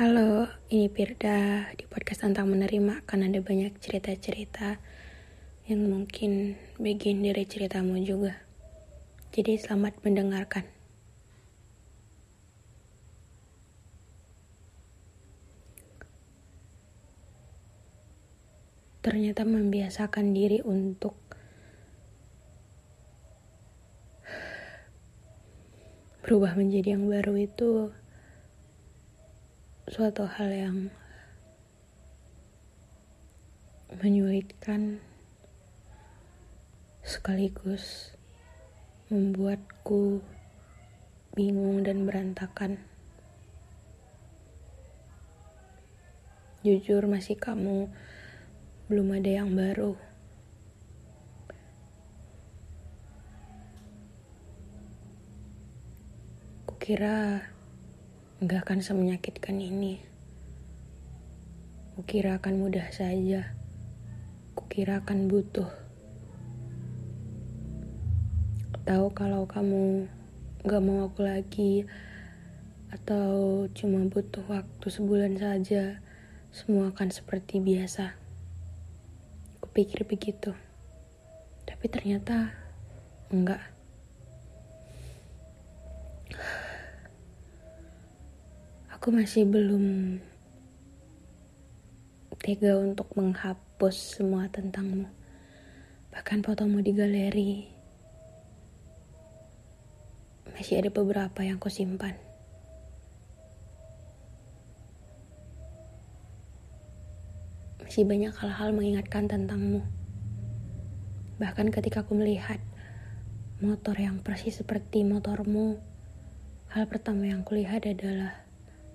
Halo, ini Pirda di podcast tentang menerima kan ada banyak cerita-cerita yang mungkin bagian dari ceritamu juga. Jadi selamat mendengarkan. Ternyata membiasakan diri untuk berubah menjadi yang baru itu suatu hal yang menyulitkan sekaligus membuatku bingung dan berantakan. Jujur masih kamu belum ada yang baru. Kukira Gak akan semenyakitkan ini. Kukira akan mudah saja. Kukira akan butuh. Tahu kalau kamu gak mau aku lagi, atau cuma butuh waktu sebulan saja, semua akan seperti biasa. Kupikir begitu. Tapi ternyata enggak. Aku masih belum tega untuk menghapus semua tentangmu. Bahkan fotomu di galeri. Masih ada beberapa yang kusimpan. Masih banyak hal-hal mengingatkan tentangmu. Bahkan ketika aku melihat motor yang persis seperti motormu, hal pertama yang kulihat adalah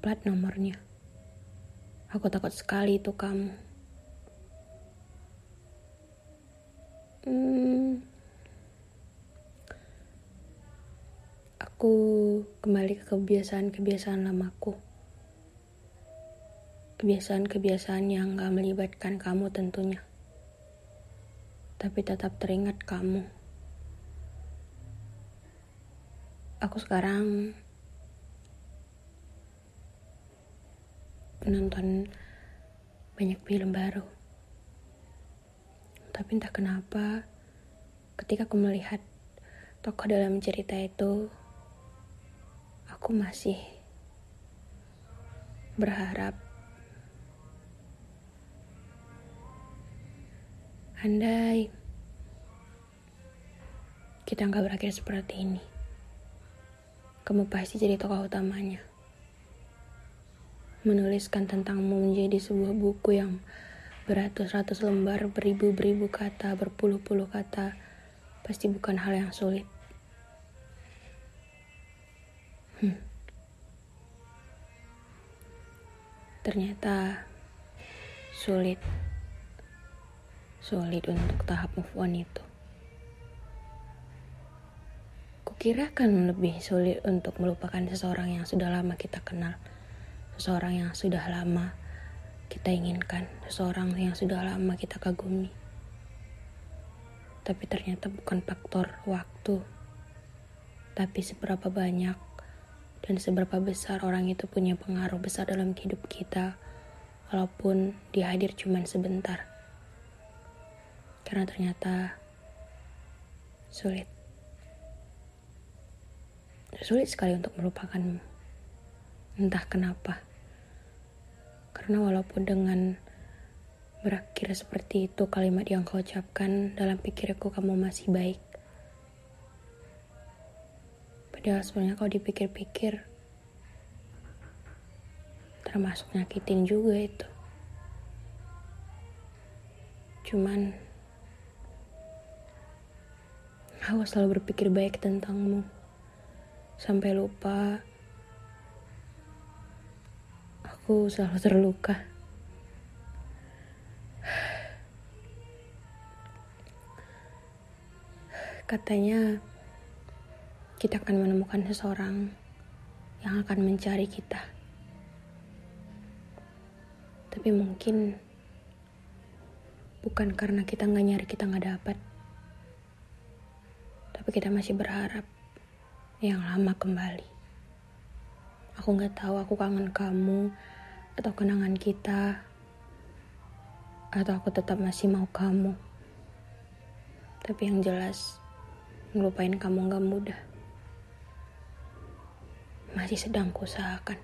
plat nomornya. Aku takut sekali itu kamu. Hmm, aku kembali ke kebiasaan-kebiasaan lamaku. Kebiasaan-kebiasaan yang gak melibatkan kamu tentunya. Tapi tetap teringat kamu. Aku sekarang nonton banyak film baru. Tapi entah kenapa, ketika aku melihat tokoh dalam cerita itu, aku masih berharap andai kita nggak berakhir seperti ini. Kamu pasti jadi tokoh utamanya menuliskan tentangmu menjadi sebuah buku yang beratus-ratus lembar, beribu-beribu kata, berpuluh-puluh kata, pasti bukan hal yang sulit. Hmm. Ternyata sulit. Sulit untuk tahap move on itu. Kukira kan lebih sulit untuk melupakan seseorang yang sudah lama kita kenal seseorang yang sudah lama kita inginkan, seseorang yang sudah lama kita kagumi. Tapi ternyata bukan faktor waktu, tapi seberapa banyak dan seberapa besar orang itu punya pengaruh besar dalam hidup kita, walaupun dia hadir cuma sebentar. Karena ternyata sulit. Sulit sekali untuk melupakanmu. Entah kenapa. Karena walaupun dengan berakhir seperti itu kalimat yang kau ucapkan dalam pikirku kamu masih baik. Padahal sebenarnya kau dipikir-pikir termasuk nyakitin juga itu. Cuman aku selalu berpikir baik tentangmu. sampai lupa aku selalu terluka. Katanya kita akan menemukan seseorang yang akan mencari kita. Tapi mungkin bukan karena kita nggak nyari kita nggak dapat. Tapi kita masih berharap yang lama kembali. Aku nggak tahu aku kangen kamu atau kenangan kita atau aku tetap masih mau kamu. Tapi yang jelas Ngelupain kamu gak mudah. Masih sedang kuusahakan.